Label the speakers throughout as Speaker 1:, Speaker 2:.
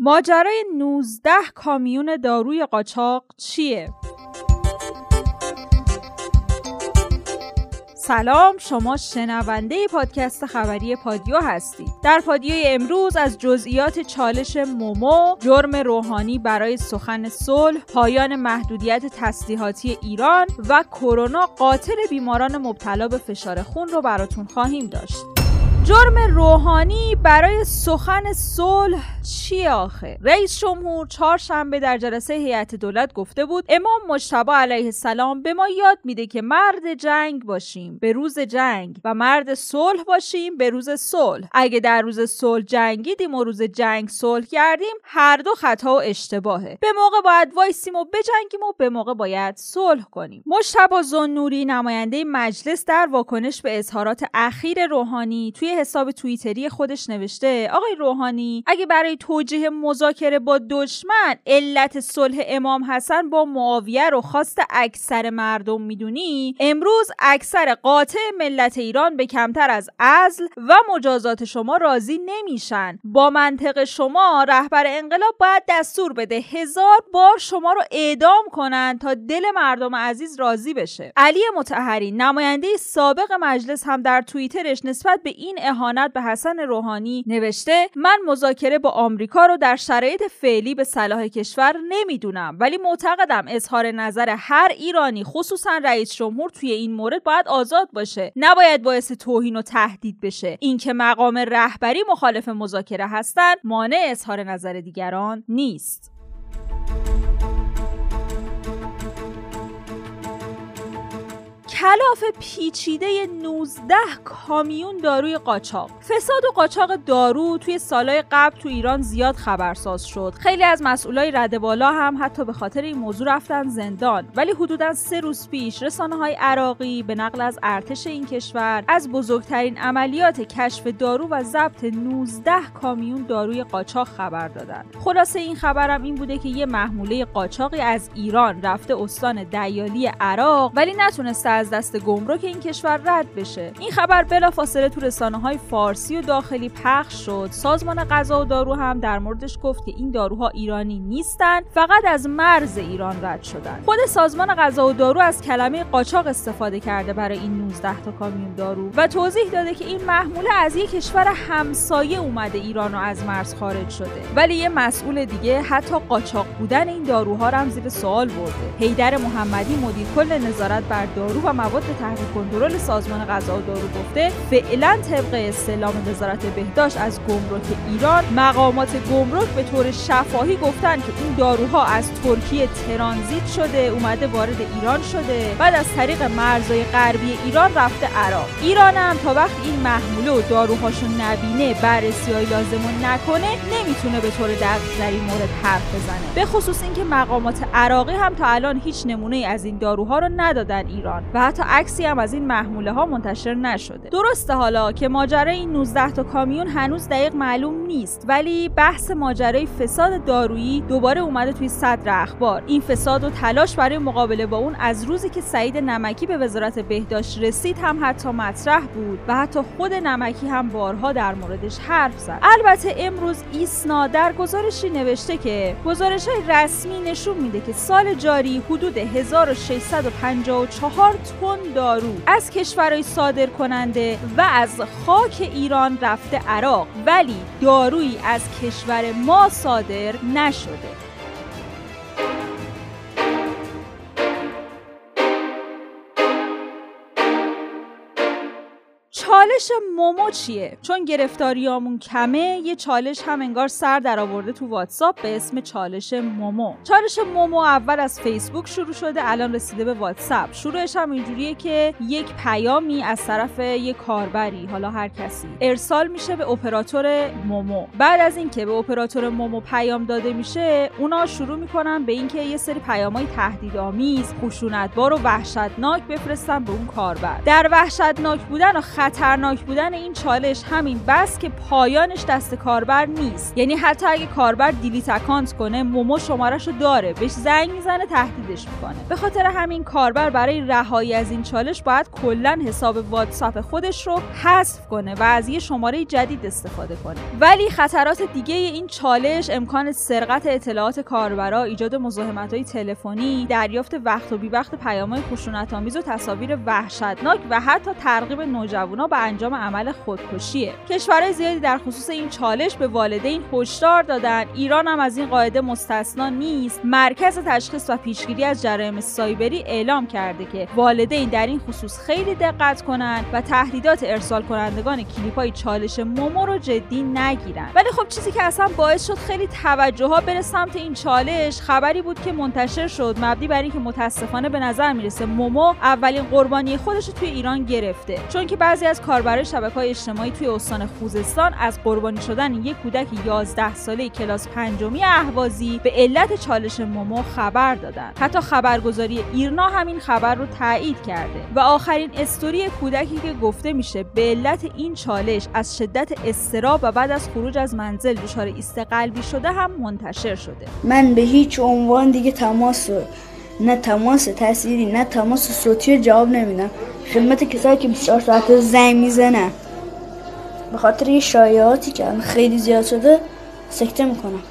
Speaker 1: ماجرای 19 کامیون داروی قاچاق چیه؟ سلام شما شنونده پادکست خبری پادیو هستید در پادیو امروز از جزئیات چالش مومو جرم روحانی برای سخن صلح پایان محدودیت تسلیحاتی ایران و کرونا قاتل بیماران مبتلا به فشار خون رو براتون خواهیم داشت جرم روحانی برای سخن صلح چیه آخه؟ رئیس جمهور چهارشنبه در جلسه هیئت دولت گفته بود امام مجتبی علیه السلام به ما یاد میده که مرد جنگ باشیم به روز جنگ و مرد صلح باشیم به روز صلح. اگه در روز صلح جنگیدیم و روز جنگ صلح کردیم هر دو خطا و اشتباهه. به موقع باید وایسیم و بجنگیم و به موقع باید صلح کنیم. مجتبی زنوری نماینده مجلس در واکنش به اظهارات اخیر روحانی توی حساب توییتری خودش نوشته. آقای روحانی اگه برای توجیه مذاکره با دشمن علت صلح امام حسن با معاویه رو خواست اکثر مردم می‌دونی امروز اکثر قاطع ملت ایران به کمتر از ازل و مجازات شما راضی نمیشن. با منطق شما رهبر انقلاب باید دستور بده هزار بار شما رو اعدام کنن تا دل مردم عزیز راضی بشه. علی متحری نماینده سابق مجلس هم در توییترش نسبت به این اهانت به حسن روحانی نوشته من مذاکره با آمریکا رو در شرایط فعلی به صلاح کشور نمی‌دونم ولی معتقدم اظهار نظر هر ایرانی خصوصا رئیس جمهور توی این مورد باید آزاد باشه. نباید باعث توهین و تهدید بشه. اینکه مقام رهبری مخالف مذاکره هستند مانع اظهار نظر دیگران نیست. کلاف پیچیده 19 کامیون داروی قاچاق. فساد و قاچاق دارو توی سالهای قبل تو ایران زیاد خبرساز شد. خیلی از مسئولای رده بالا هم حتی به خاطر این موضوع رفتن زندان. ولی حدودا سه روز پیش رسانه های عراقی به نقل از ارتش این کشور از بزرگترین عملیات کشف دارو و ضبط 19 کامیون داروی قاچاق خبر دادن. خلاصه این خبرم این بوده که یه محموله قاچاقی از ایران رفته استان دیالی عراق ولی نتونسته از دست گمرک این کشور رد بشه. این خبر بلافاصله تو رسانه های فارسی و داخلی پخش شد. سازمان غذا و دارو هم در موردش گفت که این داروها ایرانی نیستن فقط از مرز ایران رد شدن. خود سازمان غذا و دارو از کلمه قاچاق استفاده کرده برای این 19 تا کامیون دارو و توضیح داده که این محموله از یک کشور همسایه اومده ایران و از مرز خارج شده. ولی یه مسئول دیگه حتی قاچاق بودن این داروها رو هم زیر سوال برده. حیدر محمدی مدیر کل نظارت بر دارو و مواد تحت کنترل سازمان غذا و دارو گفته فعلا طبق استعلام وزارت بهداشت از گمرک ایران مقامات گمرک به طور شفاهی گفتن که این داروها از ترکیه ترانزیت شده اومده وارد ایران شده بعد از طریق مرزهای غربی ایران رفته عراق. ایران هم تا وقت این محموله و داروهاشو نبینه بررسی های لازم نکنه نمی‌تونه به طور دقیق در این مورد حرف بزنه. به خصوص اینکه مقامات عراقی هم تا الان هیچ نمونه از این داروها رو ندادن ایران. و حتی عکسی هم از این محموله ها منتشر نشده. درسته حالا که ماجرای این 19 تا کامیون هنوز دقیق معلوم نیست ولی بحث ماجرای فساد دارویی دوباره اومده توی صدر اخبار. این فساد و تلاش برای مقابله با اون از روزی که سعید نمکی به وزارت بهداشت رسید هم حتی مطرح بود و حتی خود نمکی هم بارها در موردش حرف زد. البته امروز ایسنا در گزارشی نوشته که گزارش های رسمی نشون میده که سال جاری حدود 1654 تن دارو از کشورهای صادر کننده و از خاک ایران رفته عراق ولی دارویی از کشور ما صادر نشده. چالش مومو چیه؟ چون گرفتاریامون کمه یه چالش هم انگار سر در آورده تو واتساپ به اسم چالش مومو. چالش مومو اول از فیسبوک شروع شده الان رسیده به واتساپ. شروعش هم اینجوریه که یک پیامی از طرف یک کاربری حالا هر کسی ارسال میشه به اپراتور مومو. بعد از اینکه به اپراتور مومو پیام داده میشه اونا شروع می‌کنن به اینکه یه سری پیامای تهدیدآمیز خشونتبار و وحشتناک بفرستن به اون کاربر. در وحشتناک بودن و خطرناک خطرناک بودن این چالش همین بس که پایانش دست کاربر نیست. یعنی حتی اگه کاربر delete account کنه مومو شمارش رو داره بهش زنگ می‌زنه تهدیدش می‌کنه. به خاطر همین کاربر برای رهایی از این چالش باید کلا حساب واتساپ خودش رو حذف کنه و از یه شماره جدید استفاده کنه. ولی خطرات دیگه این چالش امکان سرقت اطلاعات کاربرا ایجاد مزاحمت های تلفنی دریافت وقت و بی وقت پیام های آمیز و تصاویر وحشتناک و حتی ترغیب نوجوانا به انجام عمل خودکشیه. کشورهای زیادی در خصوص این چالش به والدین هشدار دادن. ایران هم از این قاعده مستثنا نیست. مرکز تشخیص و پیشگیری از جرایم سایبری اعلام کرده که والدین در این خصوص خیلی دقت کنند و تهدیدات ارسال کنندگان کلیپ های چالش مومو رو جدی نگیرن ولی خب چیزی که اصلا باعث شد خیلی توجه ها بره سمت این چالش خبری بود که منتشر شد. مبنی بر اینکه متاسفانه به نظر می‌رسه مومو اولین قربانی خودش رو توی ایران گرفته. چون که بعضی از کاربرای شبکه های اجتماعی توی استان خوزستان از قربانی شدن یک کودک 11 ساله کلاس پنجمی اهوازی به علت چالش مومو خبر دادن. حتی خبرگزاری ایرنا همین خبر رو تایید کرده. و آخرین استوری کودکی که گفته میشه به علت این چالش از شدت استراب و بعد از خروج از منزل دچار ایست قلبی شده هم منتشر شده.
Speaker 2: من به هیچ عنوان دیگه تماس نه تماس تصویری نه تماس صوتی جواب نمیدم خدمت کسایی که 24 ساعت زنگ می‌زنن. به خاطر یه شایعاتی که خیلی زیاد شده سکته می‌کنم.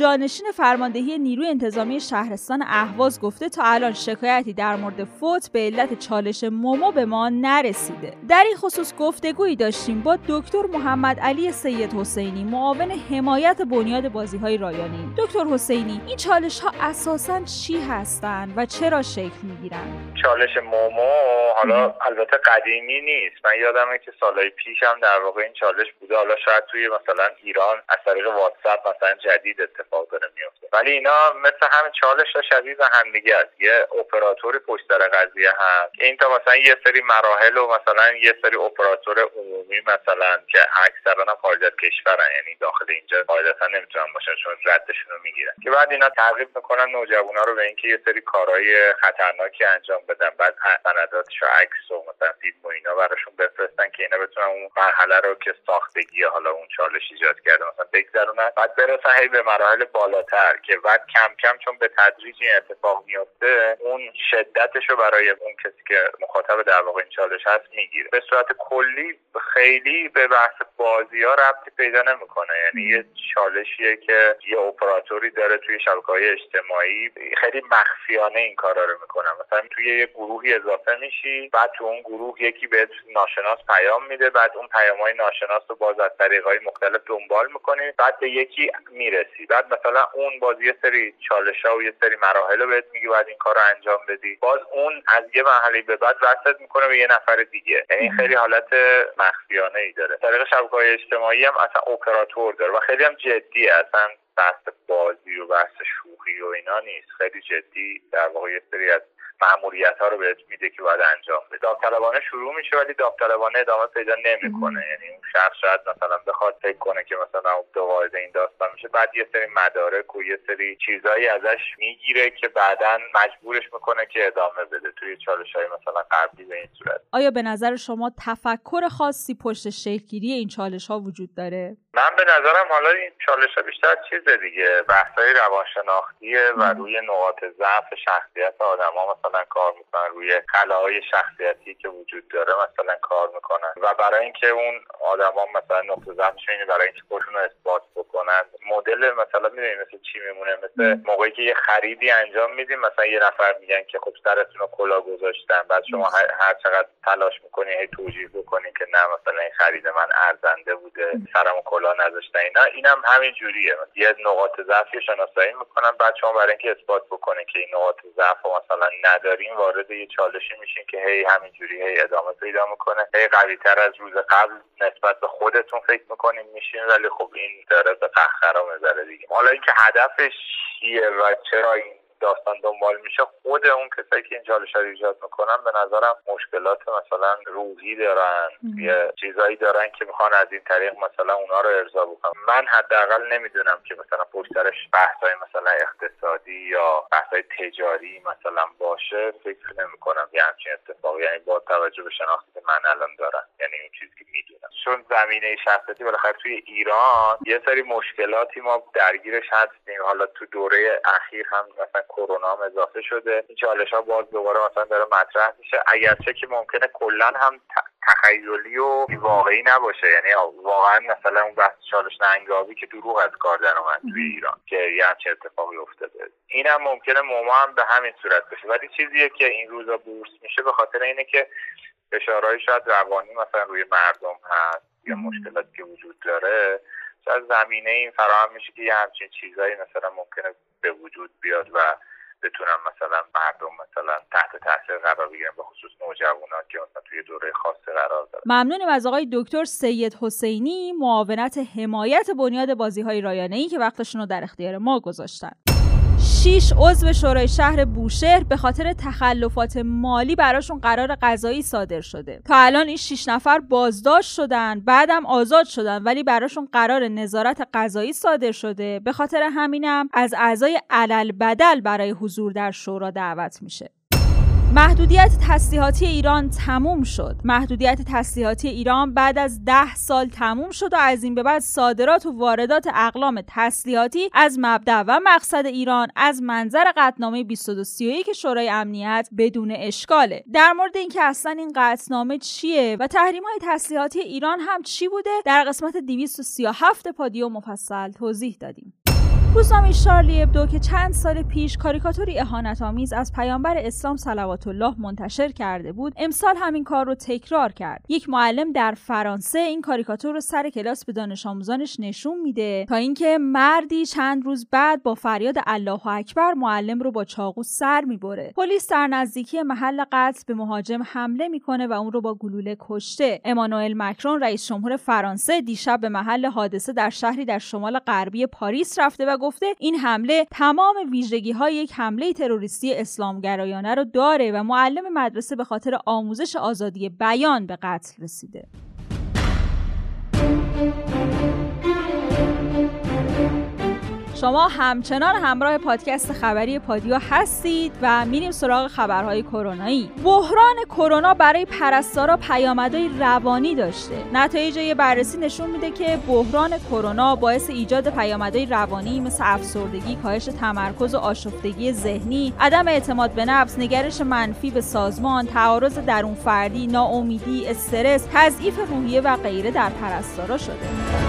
Speaker 1: جانشین فرماندهی نیروی انتظامی شهرستان اهواز گفته تا الان شکایتی در مورد فوت به علت چالش مومو به ما نرسیده. در این خصوص گفتگویی داشتیم با دکتر محمد علی سید حسینی معاون حمایت بنیاد بازی های رایانی. دکتر حسینی این چالش ها اساسا چی هستند و چرا شکل می‌گیرند
Speaker 3: چالش مومو حالا البته قدیمی نیست. من یادمه که سالهای پیش هم در واقع این چالش بوده. حالا شاید توی مثلا ایران از طریق واتساپ مثلا جدید اتفاق داره میفته. ولی اینا مثل همه چالش ها شبیه به همدیگه است. یه اپراتوری پشت سر قضیه هست. این تا مثلا یه سری مراحل و مثلا یه سری اپراتور عمومی مثلا که اکثرا هم خارج از کشورن یعنی داخل اینجا قاعدتا نمی‌تونن باشن. چون ردشون رو می‌گیرن. که بعد اینا ترغیب می‌کنن نوجوانا رو به اینکه یه سری کارهای خطرناکی انجام بدن. بعد سنداتش و عکس و فیلم و اینا براشون بفرستن که اینا بتونن اون مرحله رو که ساختگی حالا اون چالش ایجاد کرده مثلا بگذرونن. بعد برسن هی به مراحل بالاتر که بعد کم کم چون به تدریج این اتفاق میفته اون شدتش رو برای اون کسی که مخاطب در واقع این چالش هست می‌گیره. به صورت کلی خیلی به بحث بازی ها ربطی پیدا نمی‌کنه. یعنی یه چالشیه که یه اپراتوری داره توی شبکه های اجتماعی خیلی مخفیانه این کارا رو می‌کنه. مثلا توی یه گروهی اضافه میشی بعد تو اون گروه یکی بهت ناشناس پیام میده بعد اون پیام های ناشناس رو باز از طریق های مختلف دنبال می‌کنی بعد به یکی می‌رسی. بعد مثلا اون باز یه سری چالش ها و یه سری مراحل رو بهت میگه بعد این کار رو انجام بدی. باز اون از یه مرحله به بعد وصلت می‌کنه به یه نفر دیگه. یعنی خیلی حالت مخفیانه ای داره. طریق شبکه اجتماعی هم اصلا اپراتور داره و خیلی هم جدیه. اصلا بحث بازی و بحث شوخی و اینا نیست. خیلی جدی در واقع یه سری از ماموریت ها رو بهت میده که باید انجام بده. داوطلبانه شروع میشه ولی داوطلبانه ادامه پیدا نمی‌کنه. یعنی اون شخص شاید مثلا بخواد فکر کنه که مثلا دو وارد این داستان میشه. بعد یه سری مدارک و یه سری چیزهایی ازش می‌گیره که بعدا مجبورش می‌کنه که ادامه بده توی چالش های مثلا قبلی به این صورت.
Speaker 1: آیا به نظر شما تفکر خاصی پشت شکلگیری این چالش ها وجود داره؟
Speaker 3: من به نظرم حالا این چالش ها بیشتر چیز دیگه. بحثای روانشناختیه و روی نقاط ضعف شخصیت آدم ها مثلا کار می‌کنن روی خلاهای شخصیتی که وجود داره مثلا کار می‌کنن. و برای اینکه اون آدما مثلا نقطه ضعفشون اینه برای اینکه خودشون رو اثبات بکنن. مدل مثلا می‌دونید مثل چی میمونه؟ مثل موقعی که یه خریدی انجام میدیم مثلا یه نفر میگن که خب سرتون رو کلا گذاشتن. بعد شما هر چقدر تلاش می‌کنی هی توجیه بکنی که نه مثلا این خرید من ارزنده بوده سرمو کلا نذاشتن اینا اینم همین جوریه. یه نقاط ضعفی شناسایی می‌کنن شما برای اینکه اثبات بکنی که این نقاط ضعف مثلا نداریم وارد یه چالشی میشین که هی همینجوری هی ادامه پیدا می‌کنه. هی قوی تر از روز قبل نسبت به خودتون فکر می‌کنین میشین. ولی خب این داره به قهقرا می‌ذاره دیگه. حالا اینکه هدفش چیه و چرا این داستان دنبال میشه خود اون کسایی که این چالش رو ایجاد می‌کنن به نظرم مشکلات مثلا روحی دارن یه چیزایی دارن که می‌خوان از این طریق مثلا اونا رو ارضا بکنن. من حداقل نمی‌دونم که مثلا پشت سرش بحثای مثلا اقتصادی یا بحثای تجاری مثلا باشه فکر نمی‌کنم یه همچین اتفاقی یعنی با توجه به شناختی که من الان دارم. یعنی اون چیزی که می‌دونم. چون زمینه شخصیتی بالاخره توی ایران یه سری مشکلاتی ما درگیرش هستیم. حالا تو دوره اخیر هم مثلا کرونا هم اضافه شده. این چالش ها باز دوباره مثلا داره مطرح میشه. اگرچه که ممکنه کلا هم تخیلی و واقعی نباشه. یعنی واقعا مثلا اون بحث چالش ننگابی که دروغ از کار در اومد توی ایران که یه همچه اتفاقی افتاده. این هم ممکنه موما هم به همین صورت بشه. ولی چیزیه که این روزا بورس میشه به خاطر اینه که فشارهای شاید روانی مثلا روی مردم هست یا مشکلاتی که وجود داره. شاید زمینه این فراهم میشه که یه همچین چیزهایی مثلا ممکنه به وجود بیاد و بتونن مثلا مردم مثلا تحت تاثیر قرار بگیرن به خصوص نوجوانان که مثلا توی دوره خاصی قرار دارن.
Speaker 1: ممنونیم از آقای دکتر سید حسینی معاونت حمایت بنیاد بازی های رایانه ای که وقتشون رو در اختیار ما گذاشتن. شیش عضو شورای شهر بوشهر به خاطر تخلفات مالی براشون قرار قضایی صادر شده. تا الان این شیش نفر بازداشت شدن بعدم آزاد شدن ولی براشون قرار نظارت قضایی صادر شده. به خاطر همینم از اعضای علل بدل برای حضور در شورا دعوت میشه. محدودیت تسلیحاتی ایران تموم شد. محدودیت تسلیحاتی ایران بعد از ده سال تموم شد و از این به بعد صادرات و واردات اقلام تسلیحاتی از مبدع و مقصد ایران از منظر قطنامه 2231 شورای امنیت بدون اشکاله. در مورد اینکه اصلا این قطنامه چیه و تحریم های تسلیحاتی ایران هم چی بوده در قسمت 237 پادیو مفصل توضیح دادیم. روزنامه شارلی ابدو که چند سال پیش کاریکاتوری اهانت آمیز از پیامبر اسلام صلوات الله منتشر کرده بود امسال همین کار رو تکرار کرد. یک معلم در فرانسه این کاریکاتور رو سر کلاس به دانش آموزانش نشون میده تا اینکه مردی چند روز بعد با فریاد الله اکبر معلم رو با چاقو سر می‌بره. پلیس در نزدیکی محل قتل به مهاجم حمله می‌کنه و اون رو با گلوله کشته. امانوئل مکرون رئیس جمهور فرانسه دیشب به محل حادثه در شهری در شمال غربی پاریس رفته و گفته این حمله تمام ویژگی های یک حمله تروریستی اسلامگرایانه رو داره و معلم مدرسه به خاطر آموزش آزادی بیان به قتل رسیده. شما همچنان همراه پادکست خبری پادیو هستید و میریم سراغ خبرهای کرونایی. بحران کرونا برای پرستارا پیامدهای روانی داشته. نتایج یه بررسی نشون میده که بحران کرونا باعث ایجاد پیامدهای روانی مثل افسردگی کاهش تمرکز و آشفتگی ذهنی عدم اعتماد به نفس نگرش منفی به سازمان تعارض درون فردی ناامیدی استرس تضعیف روحیه و غیره در پرستارا شده.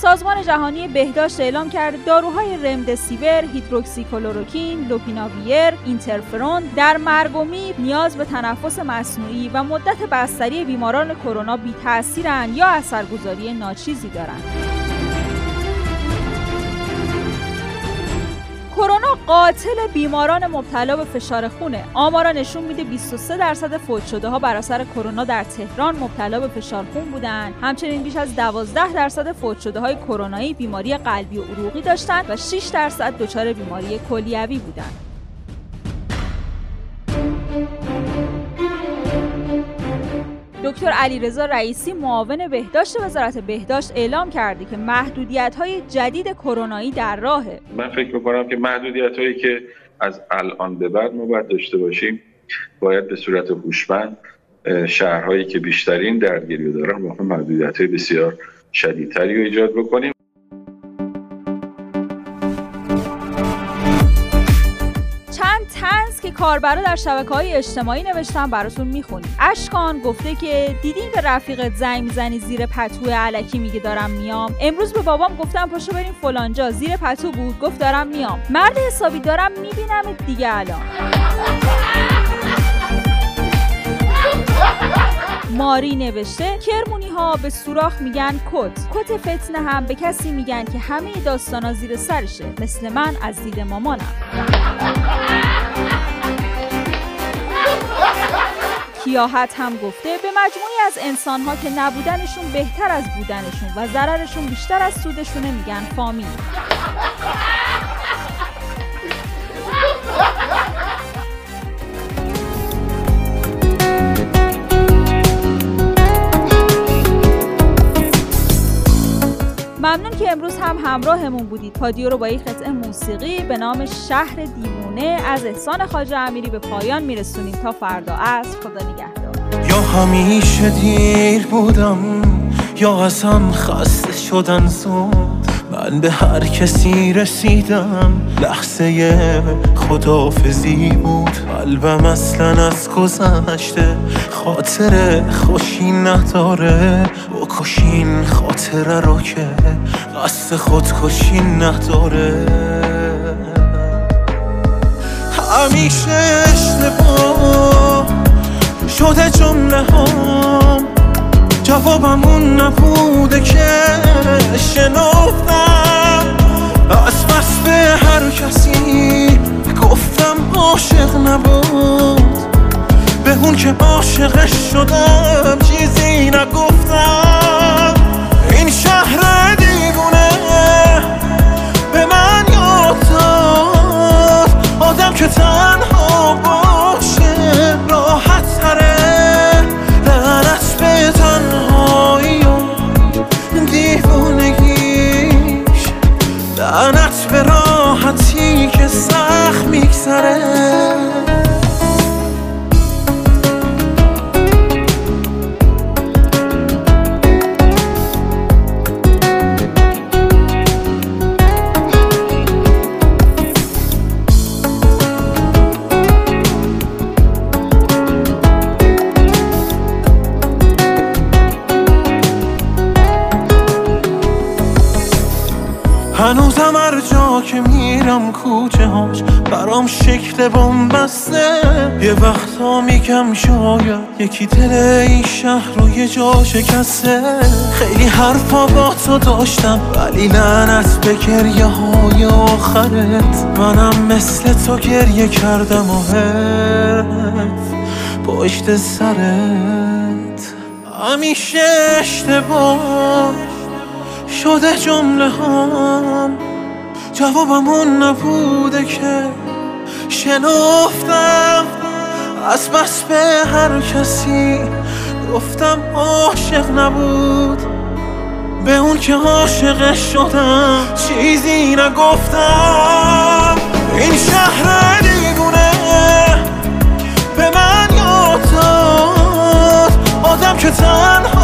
Speaker 1: سازمان جهانی بهداشت اعلام کرد داروهای رمدسیور، هیدروکسیکلوروکین، لوپیناویر، اینترفرون در مرگ و میر نیاز به تنفس مصنوعی و مدت بستری بیماران کرونا بی تاثیرن یا اثرگذاری ناچیزی دارند. کرونا قاتل بیماران مبتلا به فشار خونه. آمارا نشون میده 23 درصد فوت شده ها بر اثر کرونا در تهران مبتلا به فشار خون بودن. همچنین بیش از 12 درصد فوت شده های کرونایی بیماری قلبی و عروقی داشتند و 6 درصد دچار بیماری کلیوی بودند دکتر علیرضا رئیسی معاون بهداشت وزارت بهداشت اعلام کرده که محدودیت های جدید کرونایی در راهه.
Speaker 4: من فکر می‌کنم که محدودیت هایی که از الان به بعد ما باید داشته باشیم باید به صورت هوشمند شهرهایی که بیشترین درگیری دارن با محدودیت های بسیار شدیدتری رو ایجاد بکنیم.
Speaker 1: که کاربرا در شبکه های اجتماعی نوشتن براتون می‌خونیم. اشکان گفته که دیدین به رفیقت زنگ می‌زنی زیر پتو علکی میگه دارم میام. امروز به بابام گفتم پاشو بریم فلانجا زیر پتو بود گفت دارم میام. مرد حسابی دارم می‌بینم دیگه الان. ماری نوشته کرمونی ها به سوراخ میگن کت. کت فتنه هم به کسی میگن که همه داستانا زیر سرشه. مثل من از دید مامانم. سیاحت هم گفته به مجموعی از انسانها که نبودنشون بهتر از بودنشون و ضررشون بیشتر از سودشونه میگن فامیل. ممنون که امروز هم همراهمون بودید. پادیو رو با یک قطعه موسیقی به نام شهر دیوونه از احسان خاجه امیری به پایان میرسونیم. تا فردا از خدا نگهدار.
Speaker 5: یا همیشه دیر بودم یا اصلا خسته شدن زود. من به هر کسی رسیدم. لحظه خدافزی بود. قلبم اصلا از گذشته. خاطر خوشی نداره. بکشین خاطره رو که قصد خودکشی نداره. همیشه اشتباه شده جمله هم جوابمون نبوده که شنفتم از بس به هر کسی گفتم عاشق نبود. به اون که عاشقش شدم چیزی نگفتم. این شهر دیوونه به من یاد داد. آدم که تنها که میرم کوچه هاش برام شکل بسته یه وقتا میگم شاید یکی دل این شهر رو یه جا شکسته. خیلی حرفا با تو داشتم ولی لعنت به گریه های آخرت. منم مثل تو گریه کردم و پشت سرت. همیشه اشتباه شده جمله هم جوابمون نبوده که. شنفتم از بس به هر کسی. گفتم عاشق نبود. به اون که عاشق شدم. چیزی نگفتم. این شهر دیگونه به من یاد داد. آدم که تنها